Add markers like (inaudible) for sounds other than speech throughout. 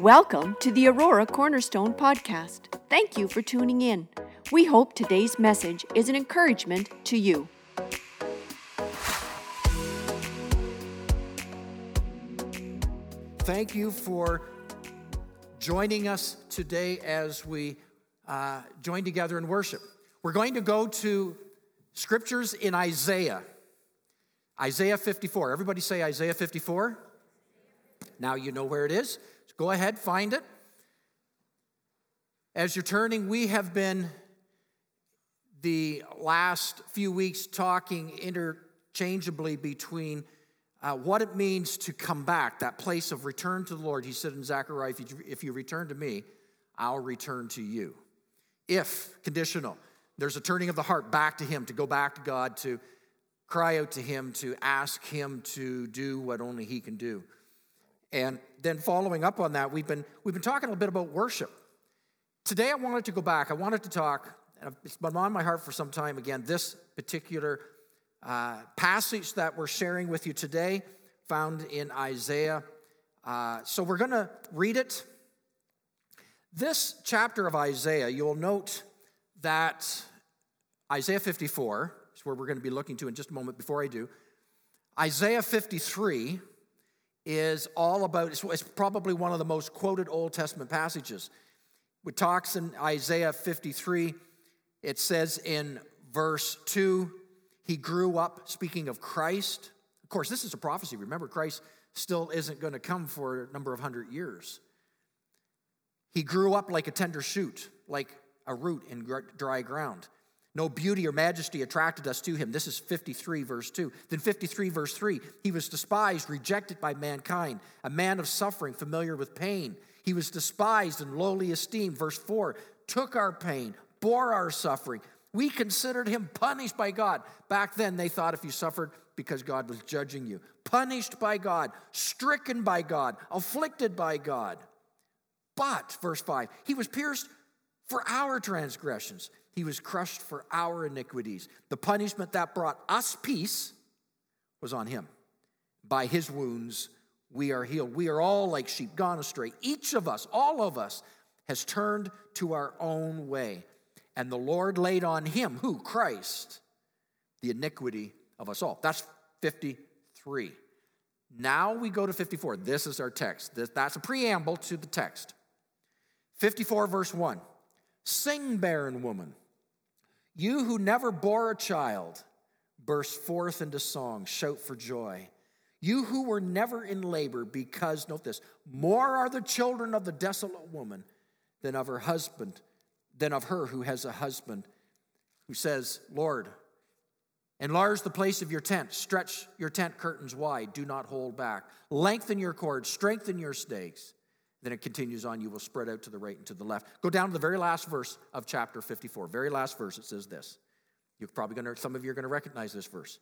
Welcome to the Aurora Cornerstone Podcast. Thank you for tuning in. We hope today's message is an encouragement to you. Thank you for joining us today as we uh, join together in worship. We're going to go to scriptures in Isaiah. Isaiah 54. Everybody say Isaiah 54. Now you know where it is. Go ahead, find it. As you're turning, we have been the last few weeks talking interchangeably between uh, what it means to come back, that place of return to the Lord. He said in Zechariah, if you, if you return to me, I'll return to you. If, conditional, there's a turning of the heart back to Him, to go back to God, to cry out to Him, to ask Him to do what only He can do. And then following up on that, we've been, we've been talking a little bit about worship. Today I wanted to go back. I wanted to talk, and it's been on my heart for some time again, this particular uh, passage that we're sharing with you today, found in Isaiah. Uh, so we're going to read it. This chapter of Isaiah, you'll note that Isaiah 54 is where we're going to be looking to in just a moment before I do. Isaiah 53 is all about, it's probably one of the most quoted Old Testament passages. It talks in Isaiah 53, it says in verse 2, he grew up, speaking of Christ. Of course, this is a prophecy. Remember, Christ still isn't going to come for a number of hundred years. He grew up like a tender shoot, like a root in dry ground. No beauty or majesty attracted us to him. This is 53, verse 2. Then 53, verse 3. He was despised, rejected by mankind, a man of suffering, familiar with pain. He was despised and lowly esteemed. Verse 4. Took our pain, bore our suffering. We considered him punished by God. Back then, they thought if you suffered because God was judging you, punished by God, stricken by God, afflicted by God. But, verse 5, he was pierced for our transgressions. He was crushed for our iniquities. The punishment that brought us peace was on him. By his wounds, we are healed. We are all like sheep gone astray. Each of us, all of us, has turned to our own way. And the Lord laid on him, who? Christ, the iniquity of us all. That's 53. Now we go to 54. This is our text. That's a preamble to the text. 54, verse 1. Sing, barren woman. You who never bore a child, burst forth into song, shout for joy. You who were never in labor, because, note this, more are the children of the desolate woman than of her husband, than of her who has a husband, who says, Lord, enlarge the place of your tent, stretch your tent curtains wide, do not hold back, lengthen your cords, strengthen your stakes. Then it continues on, you will spread out to the right and to the left. Go down to the very last verse of chapter 54. Very last verse, it says this. You're probably gonna, some of you are gonna recognize this verse.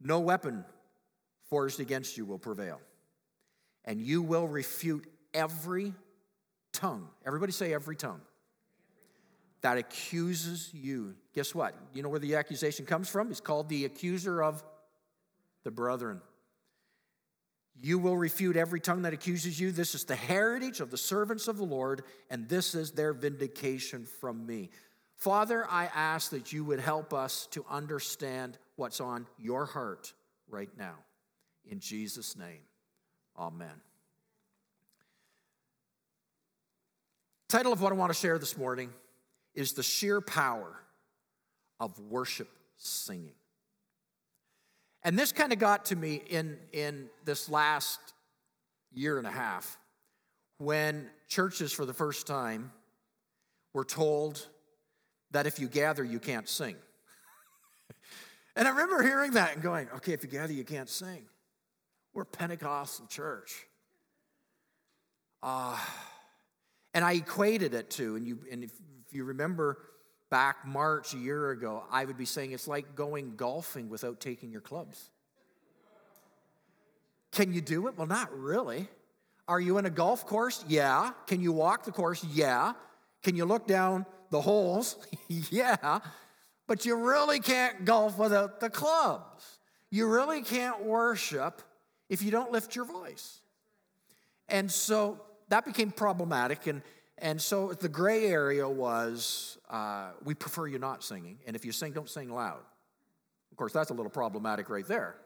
No weapon forged against you will prevail, and you will refute every tongue. Everybody say every tongue that accuses you. Guess what? You know where the accusation comes from? It's called the accuser of the brethren. You will refute every tongue that accuses you. This is the heritage of the servants of the Lord, and this is their vindication from me. Father, I ask that you would help us to understand what's on your heart right now. In Jesus' name, amen. Title of what I want to share this morning is The Sheer Power of Worship Singing. And this kind of got to me in, in this last year and a half when churches, for the first time, were told that if you gather, you can't sing. (laughs) and I remember hearing that and going, okay, if you gather, you can't sing. We're Pentecostal church. Uh, and I equated it to, and, you, and if, if you remember back March a year ago, I would be saying it's like going golfing without taking your clubs. Can you do it? Well, not really. Are you in a golf course? Yeah. Can you walk the course? Yeah. Can you look down the holes? (laughs) yeah. But you really can't golf without the clubs. You really can't worship if you don't lift your voice. And so that became problematic. And, and so the gray area was uh, we prefer you not singing. And if you sing, don't sing loud. Of course, that's a little problematic right there.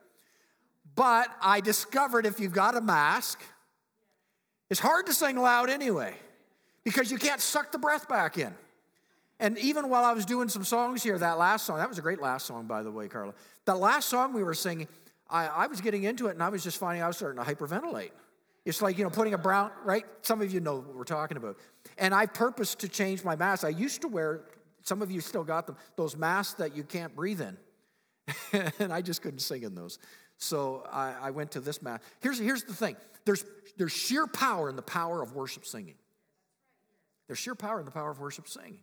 But I discovered if you've got a mask, it's hard to sing loud anyway because you can't suck the breath back in. And even while I was doing some songs here, that last song, that was a great last song, by the way, Carla. That last song we were singing, I, I was getting into it and I was just finding I was starting to hyperventilate. It's like, you know, putting a brown, right? Some of you know what we're talking about. And I purposed to change my mask. I used to wear, some of you still got them, those masks that you can't breathe in. (laughs) and I just couldn't sing in those. So I, I went to this mask. Here's, here's the thing there's, there's sheer power in the power of worship singing. There's sheer power in the power of worship singing.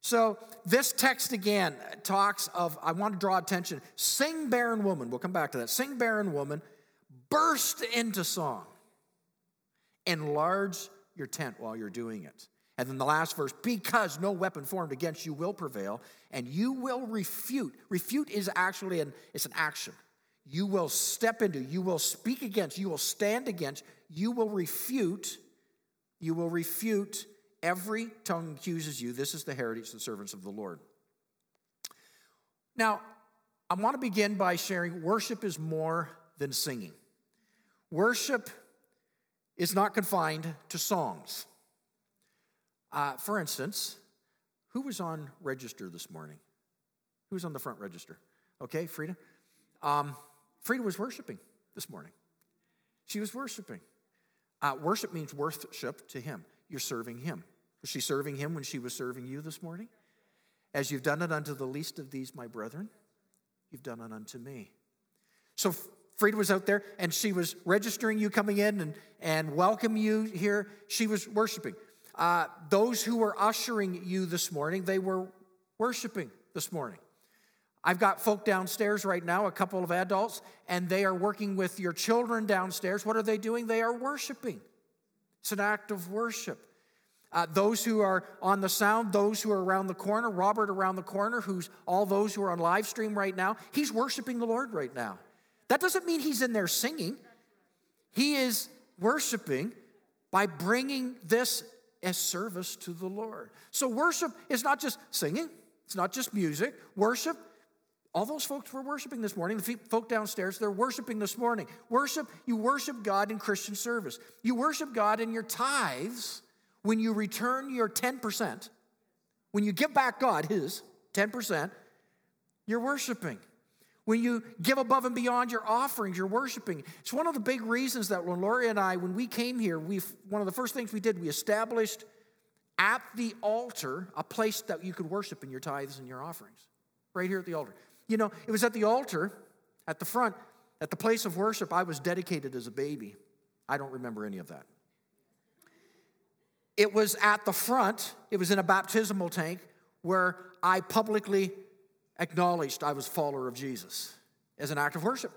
So, this text again talks of, I want to draw attention, sing barren woman, we'll come back to that. Sing barren woman, burst into song, enlarge your tent while you're doing it. And then the last verse, because no weapon formed against you will prevail, and you will refute. Refute is actually an, it's an action. You will step into, you will speak against, you will stand against, you will refute, you will refute Every tongue accuses you. This is the heritage of the servants of the Lord. Now, I want to begin by sharing worship is more than singing. Worship is not confined to songs. Uh, for instance, who was on register this morning? Who was on the front register? Okay, Frida. Um, Frida was worshiping this morning. She was worshiping. Uh, worship means worship to Him. You're serving Him. Was she serving Him when she was serving you this morning? As you've done it unto the least of these, my brethren, you've done it unto me. So Frida was out there and she was registering you coming in and, and welcome you here. She was worshiping. Uh, those who were ushering you this morning, they were worshiping this morning. I've got folk downstairs right now, a couple of adults, and they are working with your children downstairs. What are they doing? They are worshiping. It's an act of worship. Uh, those who are on the sound, those who are around the corner, Robert around the corner, who's all those who are on live stream right now, he's worshiping the Lord right now. That doesn't mean he's in there singing. He is worshiping by bringing this as service to the Lord. So worship is not just singing, it's not just music. Worship, all those folks were worshiping this morning, the folk downstairs, they're worshiping this morning. Worship, you worship God in Christian service. You worship God in your tithes when you return your 10%, when you give back God his 10%, you're worshiping. When you give above and beyond your offerings, you're worshiping. It's one of the big reasons that when Lori and I, when we came here, we one of the first things we did, we established at the altar a place that you could worship in your tithes and your offerings. Right here at the altar. You know, it was at the altar, at the front, at the place of worship, I was dedicated as a baby. I don't remember any of that. It was at the front, it was in a baptismal tank where I publicly acknowledged I was follower of Jesus as an act of worship.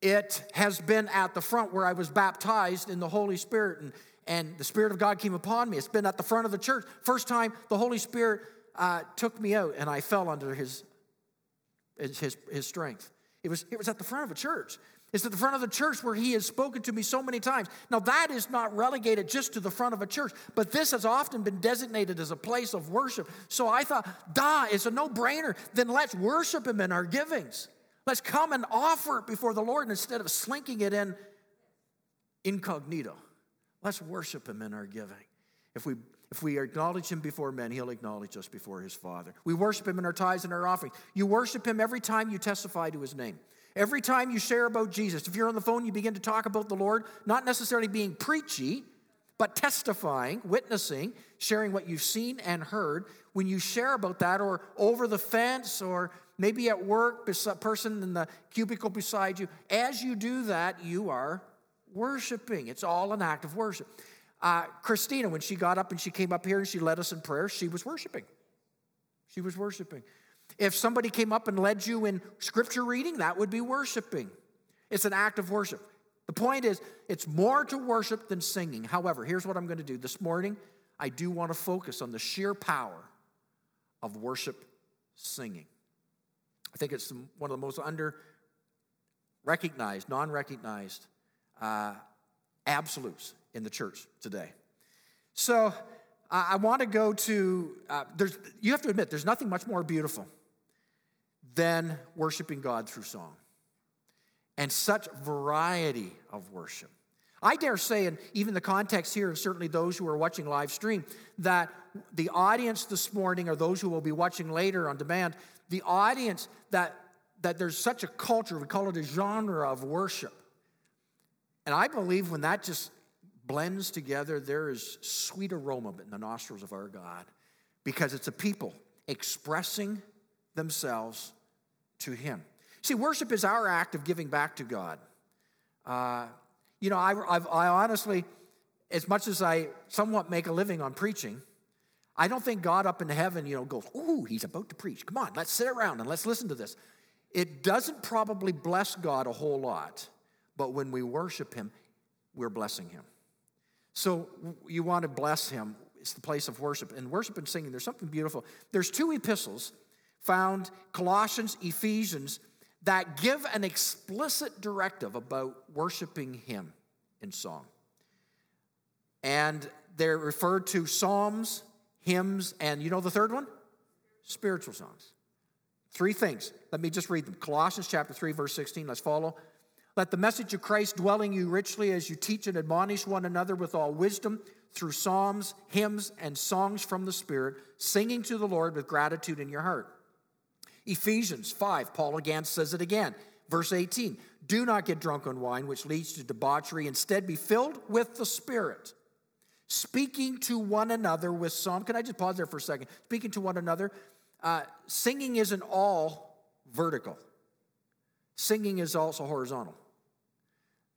It has been at the front where I was baptized in the Holy Spirit and, and the Spirit of God came upon me. It's been at the front of the church. First time the Holy Spirit uh, took me out and I fell under his, his, his strength. It was, it was at the front of a church. It's at the front of the church where he has spoken to me so many times. Now, that is not relegated just to the front of a church, but this has often been designated as a place of worship. So I thought, da, it's a no brainer. Then let's worship him in our givings. Let's come and offer it before the Lord instead of slinking it in incognito. Let's worship him in our giving. If we if we acknowledge him before men, he'll acknowledge us before his Father. We worship him in our tithes and our offerings. You worship him every time you testify to his name. Every time you share about Jesus, if you're on the phone, you begin to talk about the Lord, not necessarily being preachy, but testifying, witnessing, sharing what you've seen and heard. When you share about that, or over the fence, or maybe at work, a person in the cubicle beside you, as you do that, you are worshiping. It's all an act of worship. Uh, Christina, when she got up and she came up here and she led us in prayer, she was worshiping. She was worshiping. If somebody came up and led you in scripture reading, that would be worshiping. It's an act of worship. The point is, it's more to worship than singing. However, here's what I'm going to do. This morning, I do want to focus on the sheer power of worship singing. I think it's one of the most under recognized, non recognized uh, absolutes in the church today. So I want to go to, uh, there's, you have to admit, there's nothing much more beautiful than worshiping God through song. And such variety of worship. I dare say, and even the context here, and certainly those who are watching live stream, that the audience this morning, or those who will be watching later on demand, the audience that, that there's such a culture, we call it a genre of worship. And I believe when that just blends together, there is sweet aroma in the nostrils of our God because it's a people expressing themselves to Him. See, worship is our act of giving back to God. Uh, you know, I, I honestly, as much as I somewhat make a living on preaching, I don't think God up in heaven, you know, goes, ooh, he's about to preach. Come on, let's sit around and let's listen to this. It doesn't probably bless God a whole lot, but when we worship him, we're blessing him. So you want to bless him. It's the place of worship. And worship and singing, there's something beautiful. There's two epistles found, Colossians, Ephesians, that give an explicit directive about worshiping Him in song. And they're referred to psalms, hymns, and you know the third one? Spiritual songs. Three things. Let me just read them. Colossians chapter 3, verse 16. Let's follow. Let the message of Christ dwell in you richly as you teach and admonish one another with all wisdom through psalms, hymns, and songs from the Spirit, singing to the Lord with gratitude in your heart. Ephesians 5, Paul again says it again. Verse 18 Do not get drunk on wine, which leads to debauchery. Instead, be filled with the Spirit, speaking to one another with psalm. Can I just pause there for a second? Speaking to one another. Uh, singing isn't all vertical, singing is also horizontal.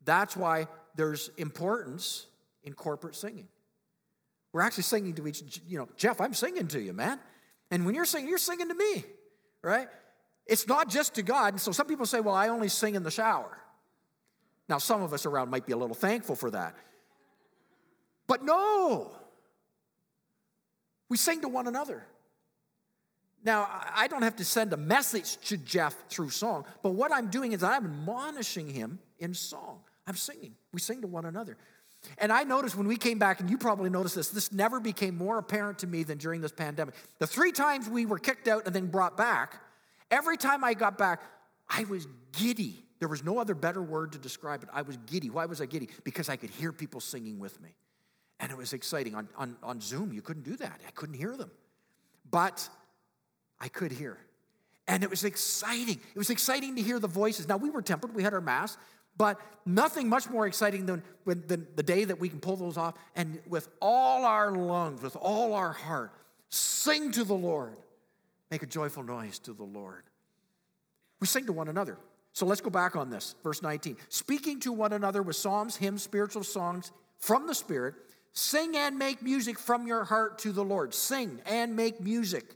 That's why there's importance in corporate singing. We're actually singing to each, you know, Jeff, I'm singing to you, man. And when you're singing, you're singing to me right? It's not just to God. And so some people say, well, I only sing in the shower. Now, some of us around might be a little thankful for that. But no, we sing to one another. Now, I don't have to send a message to Jeff through song, but what I'm doing is I'm admonishing him in song. I'm singing. We sing to one another. And I noticed when we came back, and you probably noticed this, this never became more apparent to me than during this pandemic. The three times we were kicked out and then brought back, every time I got back, I was giddy. There was no other better word to describe it. I was giddy. Why was I giddy? Because I could hear people singing with me. And it was exciting. On, on, on Zoom, you couldn't do that. I couldn't hear them. But I could hear. And it was exciting. It was exciting to hear the voices. Now, we were tempered, we had our masks, but nothing much more exciting than, than the day that we can pull those off and with all our lungs, with all our heart, sing to the Lord. Make a joyful noise to the Lord. We sing to one another. So let's go back on this. Verse 19. Speaking to one another with psalms, hymns, spiritual songs from the Spirit, sing and make music from your heart to the Lord. Sing and make music.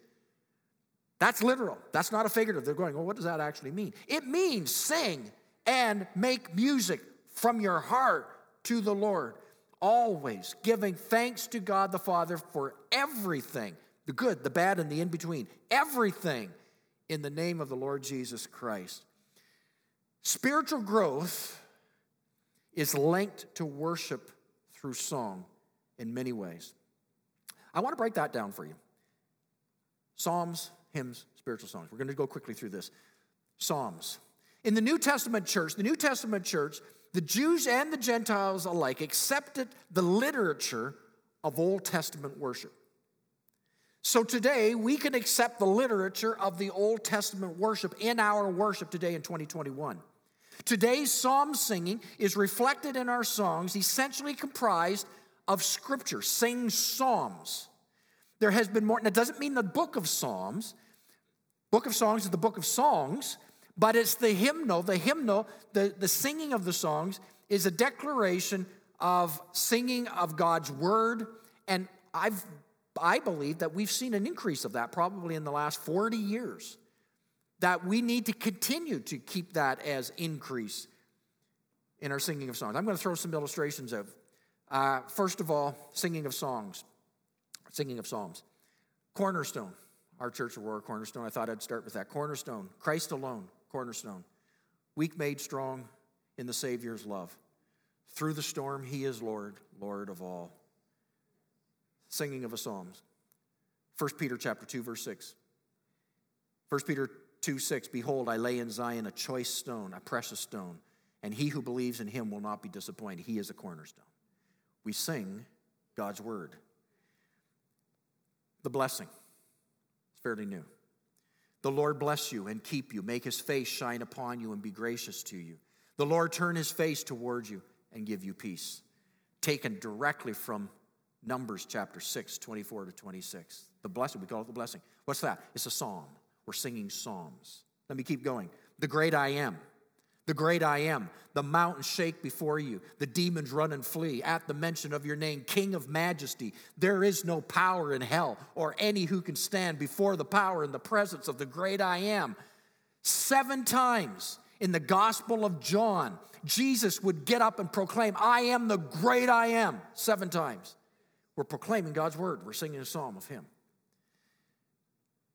That's literal. That's not a figurative. They're going, well, what does that actually mean? It means sing and make music from your heart to the Lord, always giving thanks to God the Father for everything the good, the bad, and the in between. Everything in the name of the Lord Jesus Christ. Spiritual growth is linked to worship through song in many ways. I want to break that down for you. Psalms, hymns, spiritual songs. We're going to go quickly through this. Psalms. In the New Testament church, the New Testament church, the Jews and the Gentiles alike accepted the literature of Old Testament worship. So today, we can accept the literature of the Old Testament worship in our worship today in 2021. Today's psalm singing is reflected in our songs, essentially comprised of scripture, sing psalms. There has been more, and it doesn't mean the book of Psalms. Book of Songs is the book of songs, but it's the hymnal. The hymnal, the, the singing of the songs, is a declaration of singing of God's word. And I've, I believe that we've seen an increase of that probably in the last 40 years. That we need to continue to keep that as increase in our singing of songs. I'm going to throw some illustrations of. Uh, first of all, singing of songs, singing of psalms. Cornerstone, our church of Aurora Cornerstone. I thought I'd start with that. Cornerstone, Christ alone cornerstone, weak made strong in the Savior's love. Through the storm, he is Lord, Lord of all. Singing of a Psalms. 1 Peter chapter 2, verse 6. 1 Peter 2 6 Behold, I lay in Zion a choice stone, a precious stone, and he who believes in him will not be disappointed. He is a cornerstone. We sing God's word. The blessing. It's fairly new. The Lord bless you and keep you, make his face shine upon you and be gracious to you. The Lord turn his face toward you and give you peace. Taken directly from Numbers chapter 6, 24 to 26. The blessing, we call it the blessing. What's that? It's a psalm. We're singing psalms. Let me keep going. The great I am. The great I am. The mountains shake before you. The demons run and flee at the mention of your name, King of majesty. There is no power in hell or any who can stand before the power and the presence of the great I am. Seven times in the Gospel of John, Jesus would get up and proclaim, I am the great I am, seven times. We're proclaiming God's word. We're singing a psalm of Him.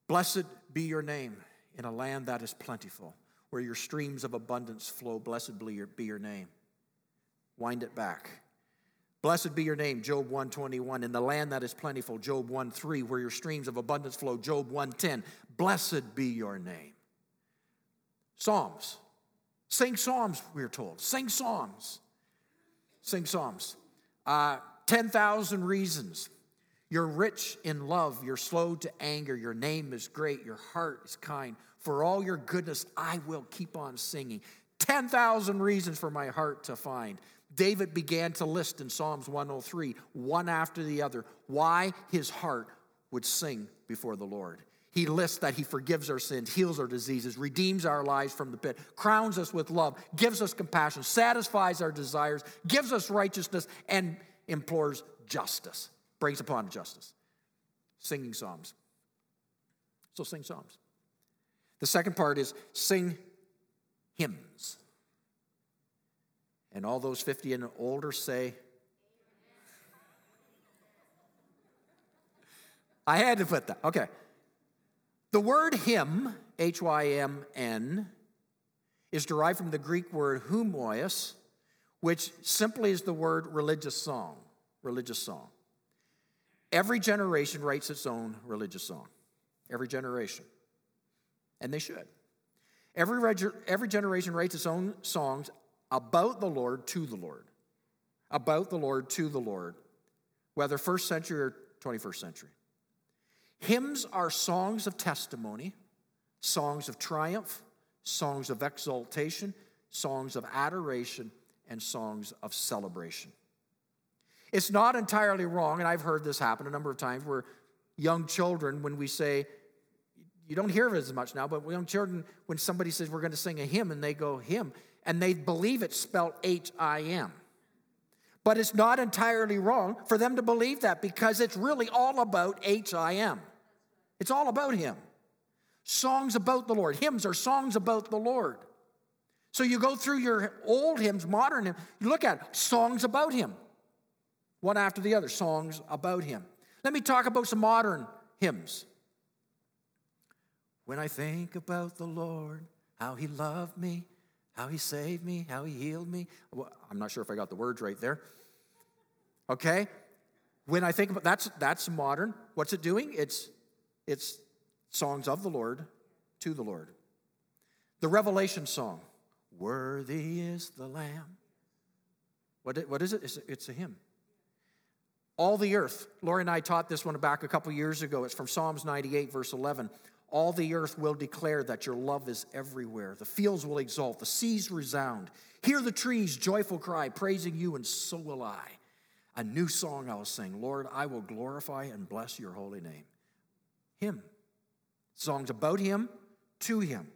Blessed be your name in a land that is plentiful, where your streams of abundance flow. Blessed be your, be your name. Wind it back. Blessed be your name, Job 121, in the land that is plentiful, Job 1:3, where your streams of abundance flow, Job 1:10. Blessed be your name. Psalms. Sing psalms, we're told. Sing psalms. Sing psalms. Uh, 10,000 reasons. You're rich in love. You're slow to anger. Your name is great. Your heart is kind. For all your goodness, I will keep on singing. 10,000 reasons for my heart to find. David began to list in Psalms 103, one after the other, why his heart would sing before the Lord. He lists that he forgives our sins, heals our diseases, redeems our lives from the pit, crowns us with love, gives us compassion, satisfies our desires, gives us righteousness, and implores justice, brings upon justice. Singing psalms. So sing psalms. The second part is sing hymns. And all those 50 and older say, I had to put that. Okay. The word hymn, H Y M N, is derived from the Greek word humois, which simply is the word religious song, religious song. Every generation writes its own religious song. Every generation. And they should. Every, every generation writes its own songs about the Lord to the Lord. About the Lord to the Lord, whether first century or 21st century. Hymns are songs of testimony, songs of triumph, songs of exaltation, songs of adoration, and songs of celebration. It's not entirely wrong, and I've heard this happen a number of times where young children, when we say, you don't hear it as much now, but young children, when somebody says we're going to sing a hymn and they go hymn, and they believe it's spelled H I M. But it's not entirely wrong for them to believe that because it's really all about H I M. It's all about Him. Songs about the Lord. Hymns are songs about the Lord. So you go through your old hymns, modern hymns, you look at songs about Him, one after the other, songs about Him. Let me talk about some modern hymns. When I think about the Lord, how He loved me, how he saved me, how he healed me. Well, I'm not sure if I got the words right there. Okay? When I think about that's that's modern. What's it doing? It's it's songs of the Lord to the Lord. The Revelation song, Worthy is the Lamb. What, what is it? It's, it's a hymn. All the earth. Lori and I taught this one back a couple years ago. It's from Psalms 98, verse 11. All the earth will declare that your love is everywhere. The fields will exult, the seas resound. Hear the trees joyful cry, praising you, and so will I. A new song I will sing. Lord, I will glorify and bless your holy name. Him. Songs about him, to him.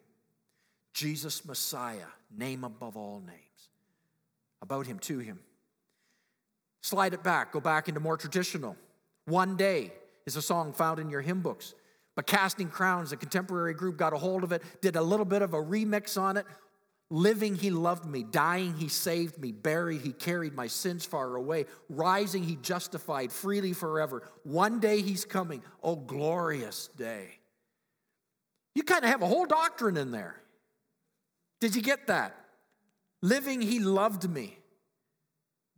Jesus Messiah, name above all names. About him, to him. Slide it back, go back into more traditional. One Day is a song found in your hymn books. But Casting Crowns, a contemporary group, got a hold of it, did a little bit of a remix on it. Living, he loved me. Dying, he saved me. Buried, he carried my sins far away. Rising, he justified freely forever. One day he's coming. Oh, glorious day. You kind of have a whole doctrine in there. Did you get that? Living, he loved me.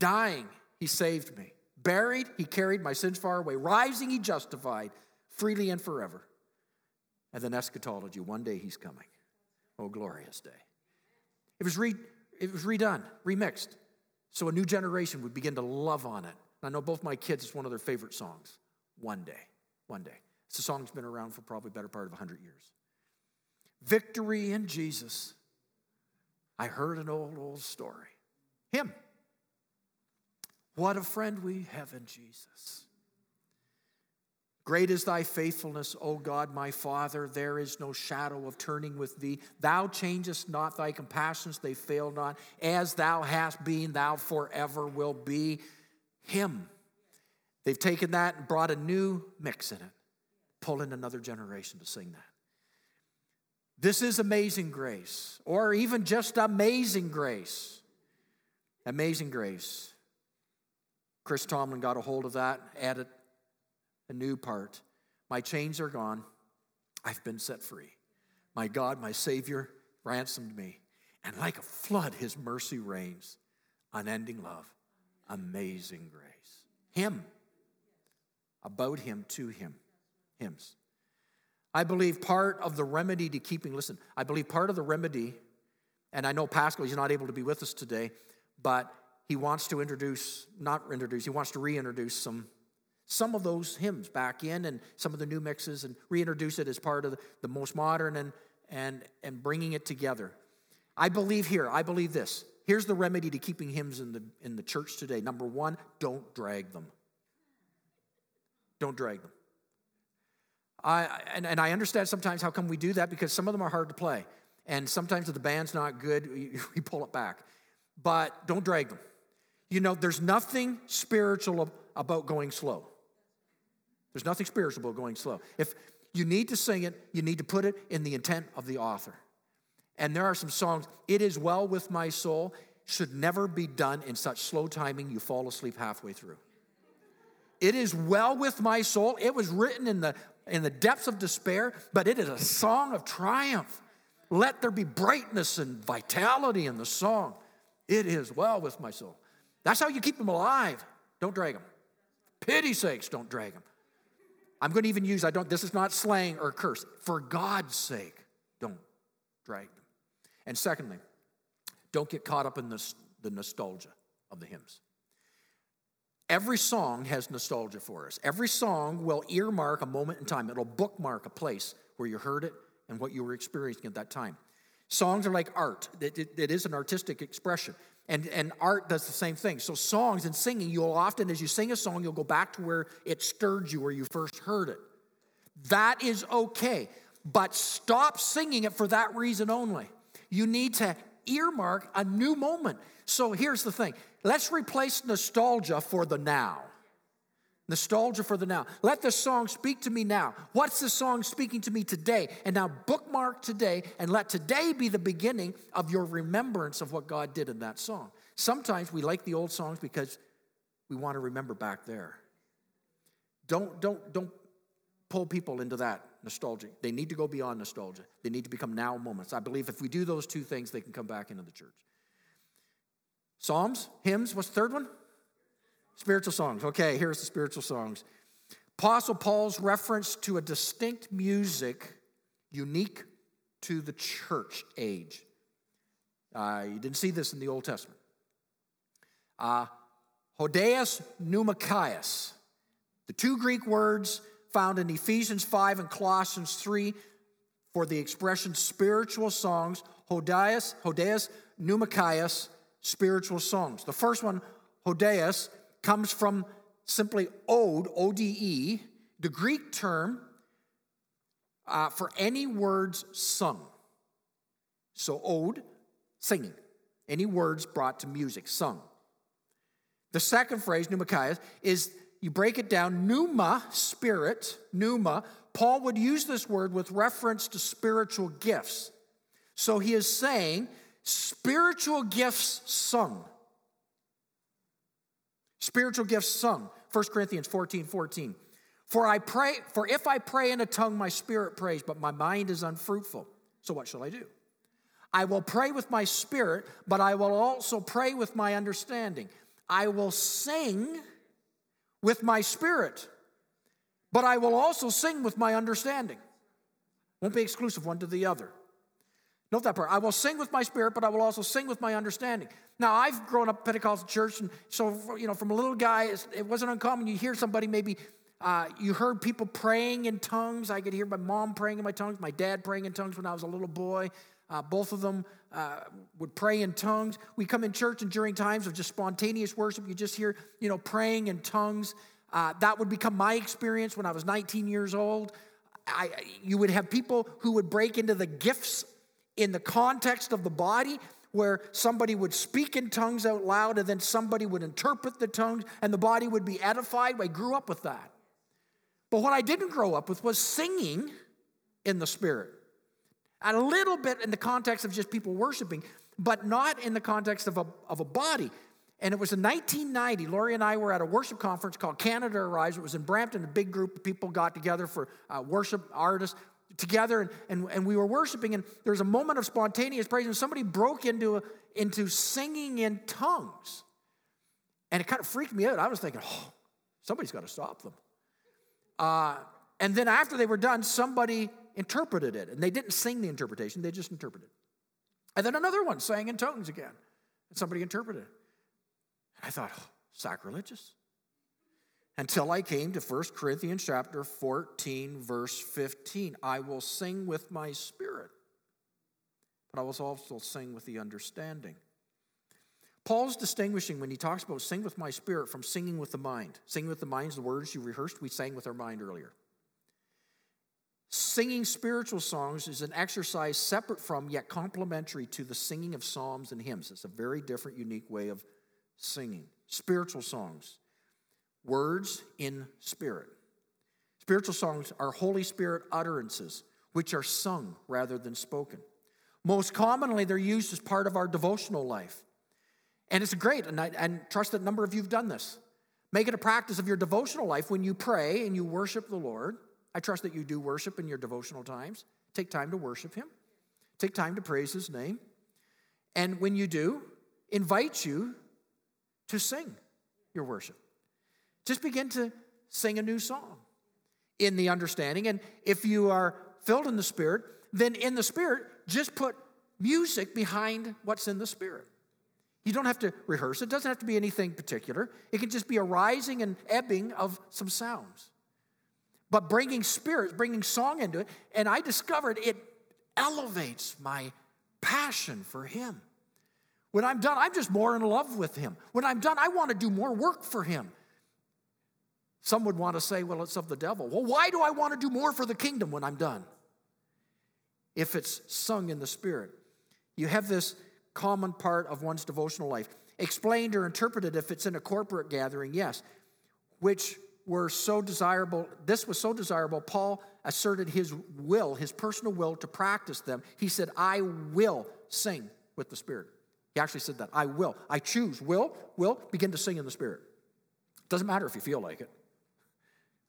Dying, he saved me. Buried, he carried my sins far away. Rising, he justified freely and forever. And then eschatology, one day he's coming. Oh, glorious day. It was, re, it was redone, remixed, so a new generation would begin to love on it. I know both my kids, it's one of their favorite songs. One day, one day. It's a song that's been around for probably better part of 100 years. Victory in Jesus. I heard an old, old story. Him. What a friend we have in Jesus. Great is thy faithfulness, O God, my Father. There is no shadow of turning with thee. Thou changest not thy compassions, they fail not. As thou hast been, thou forever will be. Him. They've taken that and brought a new mix in it, pull in another generation to sing that. This is amazing grace, or even just amazing grace. Amazing grace. Chris Tomlin got a hold of that, added a new part. My chains are gone. I've been set free. My God, my Savior, ransomed me. And like a flood, His mercy reigns. Unending love, amazing grace. Him, about Him, to Him, hymns. I believe part of the remedy to keeping, listen, I believe part of the remedy, and I know Pascal, he's not able to be with us today, but he wants to introduce, not introduce, he wants to reintroduce some, some of those hymns back in and some of the new mixes and reintroduce it as part of the, most modern and, and, and bringing it together. I believe here, I believe this. Here's the remedy to keeping hymns in the, in the church today. Number one, don't drag them. Don't drag them. I, and, and I understand sometimes how come we do that because some of them are hard to play. And sometimes if the band's not good, (laughs) we, we pull it back. But don't drag them. You know, there's nothing spiritual about going slow. There's nothing spiritual about going slow. If you need to sing it, you need to put it in the intent of the author. And there are some songs, It Is Well With My Soul, should never be done in such slow timing you fall asleep halfway through. It is well with my soul. It was written in the in the depths of despair, but it is a song of triumph. Let there be brightness and vitality in the song. It is well with my soul. That's how you keep them alive. Don't drag them. Pity sakes, don't drag them. I'm going to even use, I don't, this is not slang or curse. For God's sake, don't drag them. And secondly, don't get caught up in the, the nostalgia of the hymns. Every song has nostalgia for us. Every song will earmark a moment in time, it'll bookmark a place where you heard it and what you were experiencing at that time. Songs are like art, it, it, it is an artistic expression. And, and art does the same thing. So, songs and singing, you'll often, as you sing a song, you'll go back to where it stirred you, where you first heard it. That is okay, but stop singing it for that reason only. You need to earmark a new moment. So, here's the thing Let's replace nostalgia for the now. Nostalgia for the now. Let the song speak to me now. What's the song speaking to me today? And now bookmark today and let today be the beginning of your remembrance of what God did in that song. Sometimes we like the old songs because we want to remember back there. Don't, don't, don't pull people into that nostalgia. They need to go beyond nostalgia. They need to become now moments. I believe if we do those two things, they can come back into the church. Psalms, hymns, what's the third one? Spiritual songs. Okay, here's the spiritual songs. Apostle Paul's reference to a distinct music unique to the church age. Uh, you didn't see this in the Old Testament. Uh, Hodeus. The two Greek words found in Ephesians 5 and Colossians 3 for the expression spiritual songs. Hodeus, Hodeus pneumachaios spiritual songs. The first one, Hodeus, comes from simply ode, O D E, the Greek term uh, for any words sung. So, ode, singing, any words brought to music, sung. The second phrase, pneumachaios, is you break it down, pneuma, spirit, pneuma. Paul would use this word with reference to spiritual gifts. So he is saying Spiritual gifts sung. Spiritual gifts sung. 1 Corinthians 14 14. For I pray, for if I pray in a tongue, my spirit prays, but my mind is unfruitful. So what shall I do? I will pray with my spirit, but I will also pray with my understanding. I will sing with my spirit, but I will also sing with my understanding. Won't be exclusive one to the other. Note that part. I will sing with my spirit, but I will also sing with my understanding. Now, I've grown up Pentecostal church, and so, you know, from a little guy, it wasn't uncommon. You hear somebody maybe, uh, you heard people praying in tongues. I could hear my mom praying in my tongues, my dad praying in tongues when I was a little boy. Uh, both of them uh, would pray in tongues. We come in church, and during times of just spontaneous worship, you just hear, you know, praying in tongues. Uh, that would become my experience when I was 19 years old. I, you would have people who would break into the gifts in the context of the body where somebody would speak in tongues out loud and then somebody would interpret the tongues and the body would be edified. I grew up with that. But what I didn't grow up with was singing in the spirit. A little bit in the context of just people worshiping, but not in the context of a, of a body. And it was in 1990, Lori and I were at a worship conference called Canada Arise. It was in Brampton. A big group of people got together for uh, worship artists together and, and, and we were worshiping and there was a moment of spontaneous praise and somebody broke into, a, into singing in tongues. And it kind of freaked me out. I was thinking oh somebody's got to stop them. Uh, and then after they were done somebody interpreted it. And they didn't sing the interpretation they just interpreted and then another one sang in tongues again and somebody interpreted it. And i thought oh, sacrilegious until I came to 1 Corinthians chapter 14 verse 15. I will sing with my spirit, but I will also sing with the understanding. Paul's distinguishing when he talks about sing with my spirit from singing with the mind. Singing with the mind is the words you rehearsed, we sang with our mind earlier. Singing spiritual songs is an exercise separate from yet complementary to the singing of psalms and hymns. It's a very different, unique way of singing. Spiritual songs words in spirit. Spiritual songs are Holy Spirit utterances, which are sung rather than spoken. Most commonly, they're used as part of our devotional life. And it's great, and I and trust that a number of you have done this. Make it a practice of your devotional life when you pray and you worship the Lord. I trust that you do worship in your devotional times. Take time to worship Him, take time to praise His name. And when you do, invite you to sing your worship. Just begin to sing a new song in the understanding. And if you are filled in the Spirit, then in the Spirit, just put music behind what's in the Spirit. You don't have to rehearse, it doesn't have to be anything particular. It can just be a rising and ebbing of some sounds. But bringing spirit, bringing song into it, and I discovered it elevates my passion for Him. When I'm done, I'm just more in love with Him. When I'm done, I want to do more work for Him. Some would want to say, well, it's of the devil. Well, why do I want to do more for the kingdom when I'm done? If it's sung in the Spirit, you have this common part of one's devotional life. Explained or interpreted if it's in a corporate gathering, yes, which were so desirable. This was so desirable, Paul asserted his will, his personal will to practice them. He said, I will sing with the Spirit. He actually said that. I will. I choose. Will, will, begin to sing in the Spirit. Doesn't matter if you feel like it.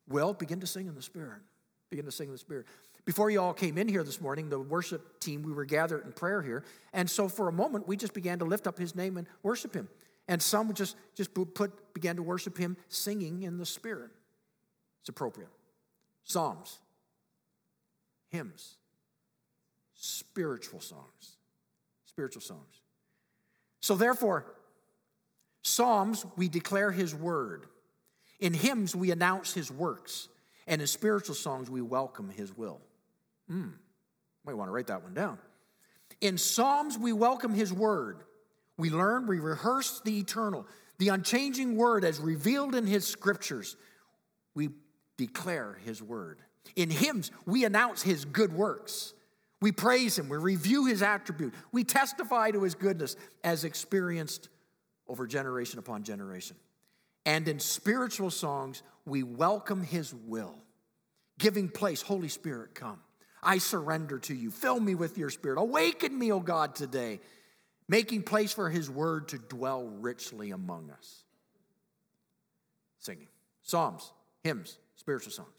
Well, begin to sing in the Spirit. Begin to sing in the Spirit. Before you all came in here this morning, the worship team, we were gathered in prayer here. And so for a moment, we just began to lift up his name and worship him. And some just, just put, began to worship him singing in the Spirit. It's appropriate. Psalms, hymns, spiritual songs. Spiritual songs. So therefore, Psalms, we declare his word. In hymns, we announce his works, and in spiritual songs, we welcome his will. Hmm, might want to write that one down. In psalms, we welcome his word. We learn, we rehearse the eternal, the unchanging word as revealed in his scriptures. We declare his word. In hymns, we announce his good works. We praise him, we review his attribute, we testify to his goodness as experienced over generation upon generation. And in spiritual songs, we welcome His will, giving place, Holy Spirit, come. I surrender to you. Fill me with your Spirit. Awaken me, O God, today, making place for His word to dwell richly among us. Singing, psalms, hymns, spiritual songs.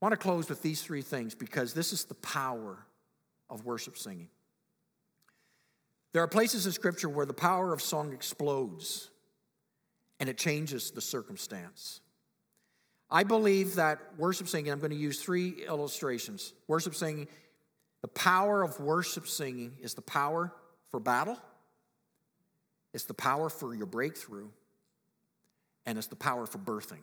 I want to close with these three things because this is the power of worship singing. There are places in Scripture where the power of song explodes and it changes the circumstance. I believe that worship singing, I'm going to use three illustrations. Worship singing, the power of worship singing is the power for battle, it's the power for your breakthrough, and it's the power for birthing.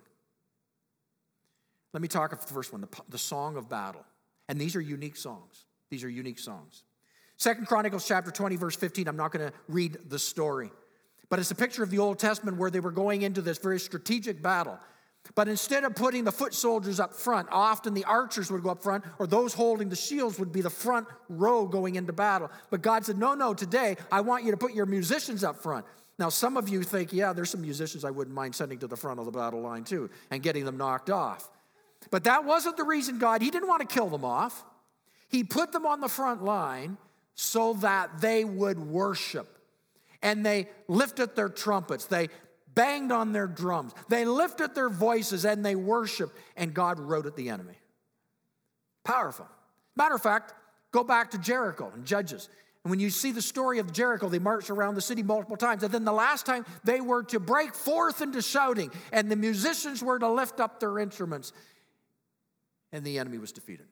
Let me talk about the first one the, the song of battle. And these are unique songs. These are unique songs. Second Chronicles chapter 20, verse 15. I'm not going to read the story, but it's a picture of the Old Testament where they were going into this very strategic battle. But instead of putting the foot soldiers up front, often the archers would go up front, or those holding the shields would be the front row going into battle. But God said, No, no, today I want you to put your musicians up front. Now, some of you think, yeah, there's some musicians I wouldn't mind sending to the front of the battle line too and getting them knocked off. But that wasn't the reason God, He didn't want to kill them off. He put them on the front line so that they would worship. And they lifted their trumpets, they banged on their drums, they lifted their voices, and they worshiped, and God rode at the enemy. Powerful. Matter of fact, go back to Jericho and Judges. And when you see the story of Jericho, they marched around the city multiple times. And then the last time they were to break forth into shouting, and the musicians were to lift up their instruments, and the enemy was defeated.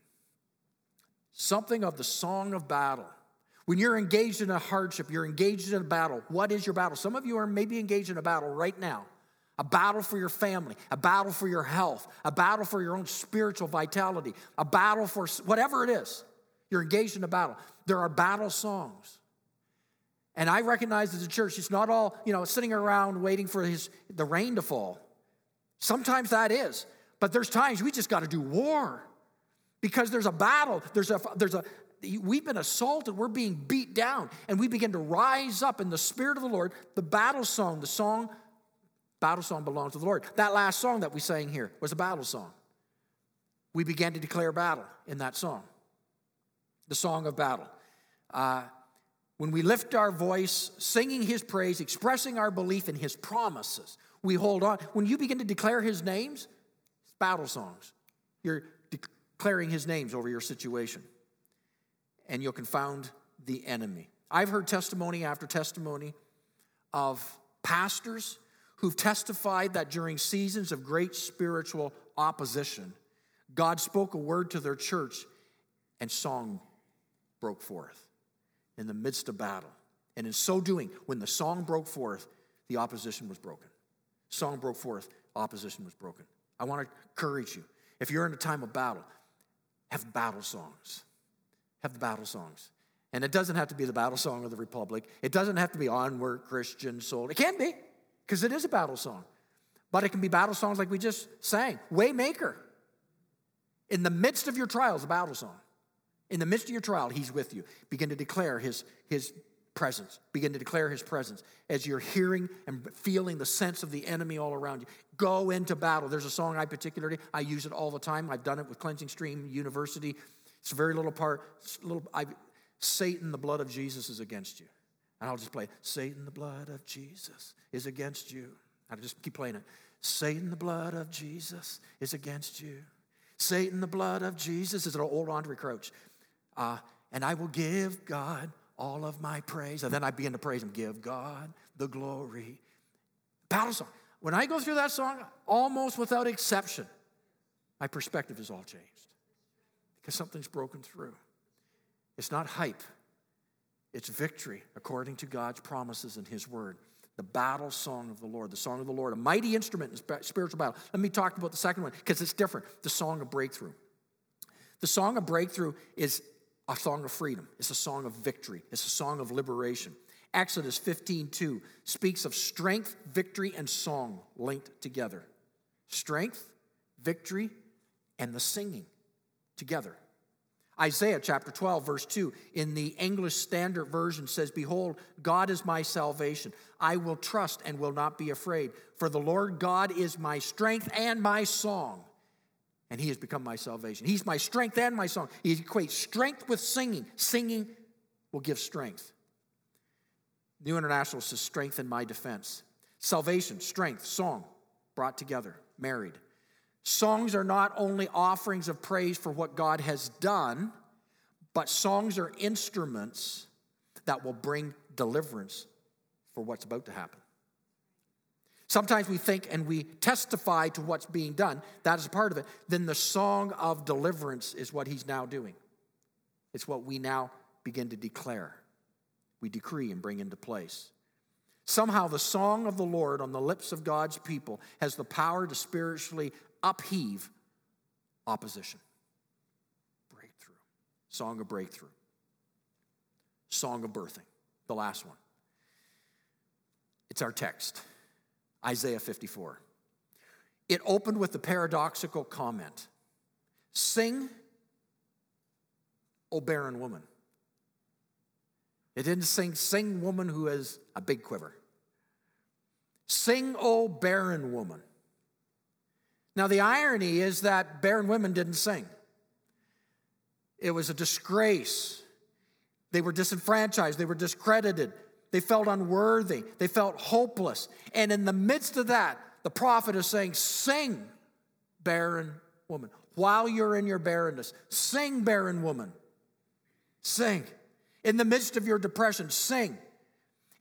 Something of the song of battle. When you're engaged in a hardship, you're engaged in a battle. What is your battle? Some of you are maybe engaged in a battle right now a battle for your family, a battle for your health, a battle for your own spiritual vitality, a battle for whatever it is. You're engaged in a battle. There are battle songs. And I recognize as a church, it's not all, you know, sitting around waiting for his, the rain to fall. Sometimes that is. But there's times we just got to do war because there's a battle. There's a, there's a, we've been assaulted. We're being beat down. And we begin to rise up in the Spirit of the Lord. The battle song, the song, battle song belongs to the Lord. That last song that we sang here was a battle song. We began to declare battle in that song, the song of battle. Uh, when we lift our voice, singing his praise, expressing our belief in his promises, we hold on. When you begin to declare his names, it's battle songs. You're declaring his names over your situation, and you'll confound the enemy. I've heard testimony after testimony of pastors who've testified that during seasons of great spiritual opposition, God spoke a word to their church and song broke forth in the midst of battle. And in so doing, when the song broke forth, the opposition was broken. Song broke forth, opposition was broken. I want to encourage you. If you're in a time of battle, have battle songs. Have the battle songs. And it doesn't have to be the battle song of the Republic. It doesn't have to be Onward Christian Soul. It can be, because it is a battle song. But it can be battle songs like we just sang Waymaker. In the midst of your trials, a battle song. In the midst of your trial, He's with you. Begin to declare His, his presence. Begin to declare his presence as you're hearing and feeling the sense of the enemy all around you. Go into battle. There's a song I particularly, I use it all the time. I've done it with Cleansing Stream University. It's a very little part, little, I, Satan, the blood of Jesus is against you. And I'll just play, Satan, the blood of Jesus is against you. I'll just keep playing it. Satan, the blood of Jesus is against you. Satan, the blood of Jesus is an old Andraé Crouch. Uh, and I will give God all of my praise. And then I begin to praise him, give God the glory. Battle song. When I go through that song, almost without exception, my perspective is all changed because something's broken through. It's not hype, it's victory according to God's promises and His Word. The battle song of the Lord, the song of the Lord, a mighty instrument in spiritual battle. Let me talk about the second one because it's different the song of breakthrough. The song of breakthrough is a song of freedom. It's a song of victory. It's a song of liberation. Exodus 15:2 speaks of strength, victory, and song linked together. Strength, victory, and the singing together. Isaiah chapter 12, verse 2, in the English Standard Version says, Behold, God is my salvation. I will trust and will not be afraid, for the Lord God is my strength and my song and he has become my salvation. He's my strength and my song. He equates strength with singing. Singing will give strength. New International says, strength in my defense. Salvation, strength, song, brought together, married. Songs are not only offerings of praise for what God has done, but songs are instruments that will bring deliverance for what's about to happen. Sometimes we think and we testify to what's being done. That is part of it. Then the song of deliverance is what he's now doing. It's what we now begin to declare. We decree and bring into place. Somehow, the song of the Lord on the lips of God's people has the power to spiritually upheave opposition. Breakthrough. Song of breakthrough. Song of birthing. The last one. It's our text Isaiah 54. It opened with the paradoxical comment Sing, O barren woman. It didn't sing, Sing, woman who has a big quiver. Sing, O barren woman. Now, the irony is that barren women didn't sing. It was a disgrace. They were disenfranchised, they were discredited, they felt unworthy, they felt hopeless. And in the midst of that, the prophet is saying, Sing, barren woman. While you're in your barrenness, sing, barren woman. Sing. In the midst of your depression, sing.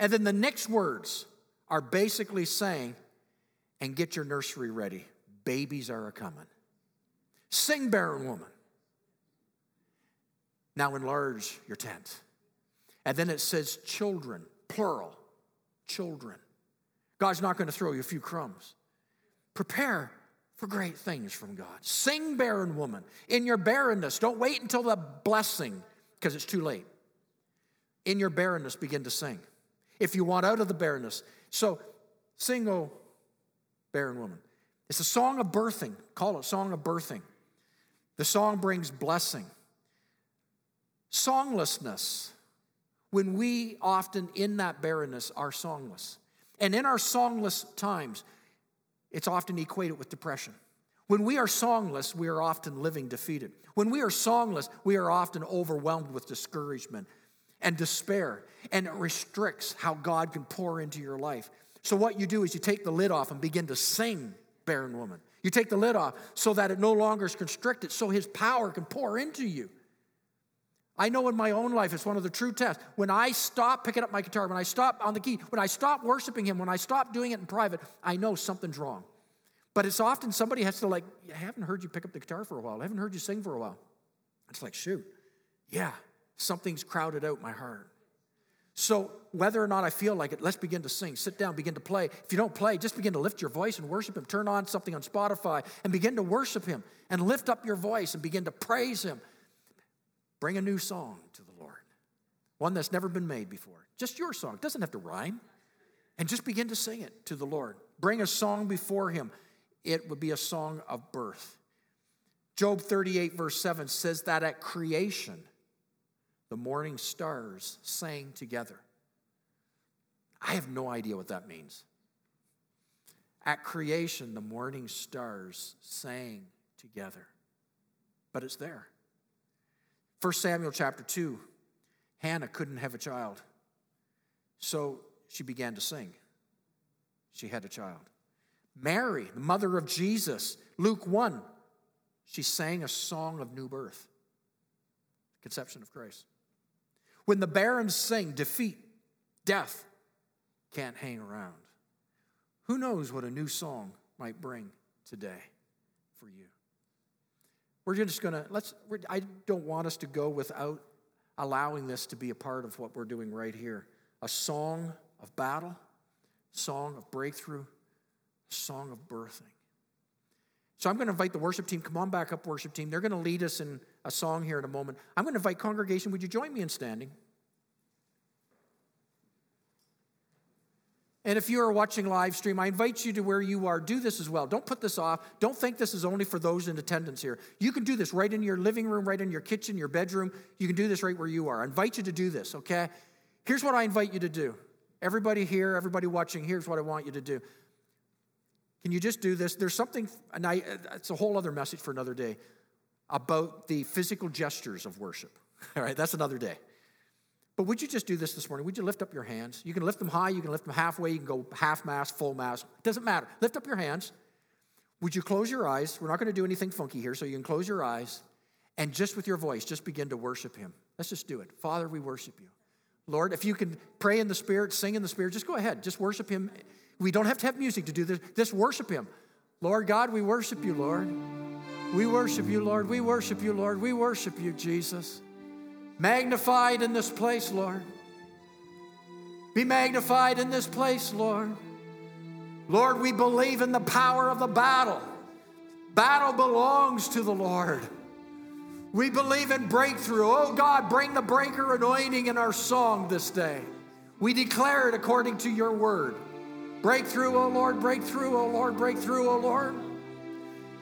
And then the next words are basically saying, and get your nursery ready. Babies are a coming. Sing, barren woman. Now enlarge your tent. And then it says, children, plural, children. God's not going to throw you a few crumbs. Prepare for great things from God. Sing, barren woman, in your barrenness. Don't wait until the blessing because it's too late. In your barrenness, begin to sing. If you want out of the barrenness. So, sing, oh, barren woman. It's a song of birthing. Call it a song of birthing. The song brings blessing. Songlessness, when we often in that barrenness are songless. And in our songless times, it's often equated with depression. When we are songless, we are often living defeated. When we are songless, we are often overwhelmed with discouragement and despair, and it restricts how God can pour into your life. So, what you do is you take the lid off and begin to sing, barren woman. You take the lid off so that it no longer is constricted, so his power can pour into you. I know in my own life it's one of the true tests. When I stop picking up my guitar, when I stop on the key, when I stop worshiping Him, when I stop doing it in private, I know something's wrong. But it's often somebody has to, like, I haven't heard you pick up the guitar for a while. I haven't heard you sing for a while. It's like, shoot, yeah, something's crowded out my heart. So, whether or not I feel like it, let's begin to sing. Sit down, begin to play. If you don't play, just begin to lift your voice and worship Him. Turn on something on Spotify and begin to worship Him and lift up your voice and begin to praise Him. Bring a new song to the Lord, one that's never been made before. Just your song, it doesn't have to rhyme. And just begin to sing it to the Lord. Bring a song before Him. It would be a song of birth. Job 38, verse 7 says that at creation, the morning stars sang together. I have no idea what that means. At creation, the morning stars sang together, but it's there. 1 Samuel chapter 2, Hannah couldn't have a child. So she began to sing. She had a child. Mary, the mother of Jesus, Luke 1, she sang a song of new birth, conception of Christ. When the barons sing, defeat, death can't hang around. Who knows what a new song might bring today for you? We're just to, let's, I don't want us to go without allowing this to be a part of what we're doing right here. A song of battle, song of breakthrough, song of birthing. So I'm going to invite the worship team. Come on back up, worship team. They're going to lead us in a song here in a moment. I'm going to invite congregation. Would you join me in standing? And if you are watching live stream, I invite you to where you are, do this as well. Don't put this off. Don't think this is only for those in attendance here. You can do this right in your living room, right in your kitchen, your bedroom. You can do this right where you are. I invite you to do this, okay? Here's what I invite you to do. Everybody here, everybody watching, here's what I want you to do. Can you just do this? There's something, and I, it's a whole other message for another day about the physical gestures of worship. (laughs) All right, that's another day. But would you just do this this morning? Would you lift up your hands? You can lift them high, you can lift them halfway, you can go half mass, full mass. Doesn't matter. Lift up your hands. Would you close your eyes? We're not going to do anything funky here, so you can close your eyes and just with your voice, just begin to worship Him. Let's just do it. Father, we worship you. Lord, if you can pray in the Spirit, sing in the Spirit, just go ahead. Just worship Him We don't have to have music to do this. Just worship Him. Lord God, we worship you, Lord. We worship you, Lord. We worship you, Lord. We worship you, Jesus. Magnified in this place, Lord. Be magnified in this place, Lord. Lord, we believe in the power of the battle. Battle belongs to the Lord. We believe in breakthrough. Oh God, bring the breaker anointing in our song this day. We declare it according to your word. Breakthrough, oh Lord, breakthrough, oh Lord, breakthrough, oh Lord.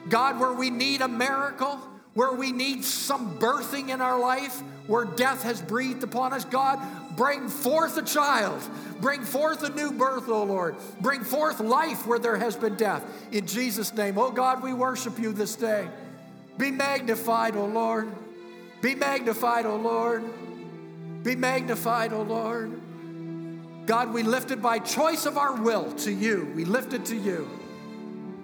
God, where we need a miracle, where we need some birthing in our life, where death has breathed upon us, God, bring forth a child. Bring forth a new birth, O Lord. Bring forth life where there has been death. In Jesus' name, oh God, we worship you this day. Be magnified, O Lord. Be magnified, O Lord. Be magnified, O Lord. God, we lift it by choice of our will to you. We lift it to you.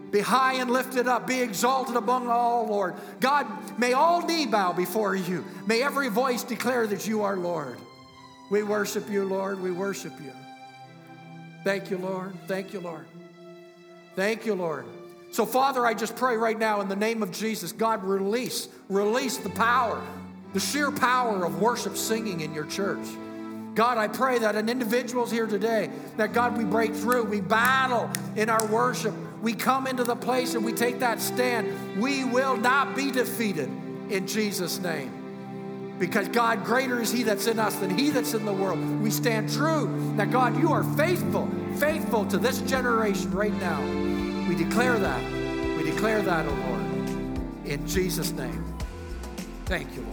Be high and lifted up. Be exalted among all, Lord. God, may all knee bow before you. May every voice declare that you are Lord. We worship you, Lord. We worship you. Thank you, Lord. Thank you, Lord. Thank you, Lord. So, Father, I just pray right now in the name of Jesus, God, release, release the power, the sheer power of worship singing in your church. God, I pray that in individuals here today, that God, we break through, we battle in our worship, we come into the place and we take that stand. We will not be defeated in Jesus' name. Because God, greater is He that's in us than He that's in the world. We stand true that God, you are faithful, faithful to this generation right now. We declare that. We declare that, O oh Lord, in Jesus' name. Thank you, Lord.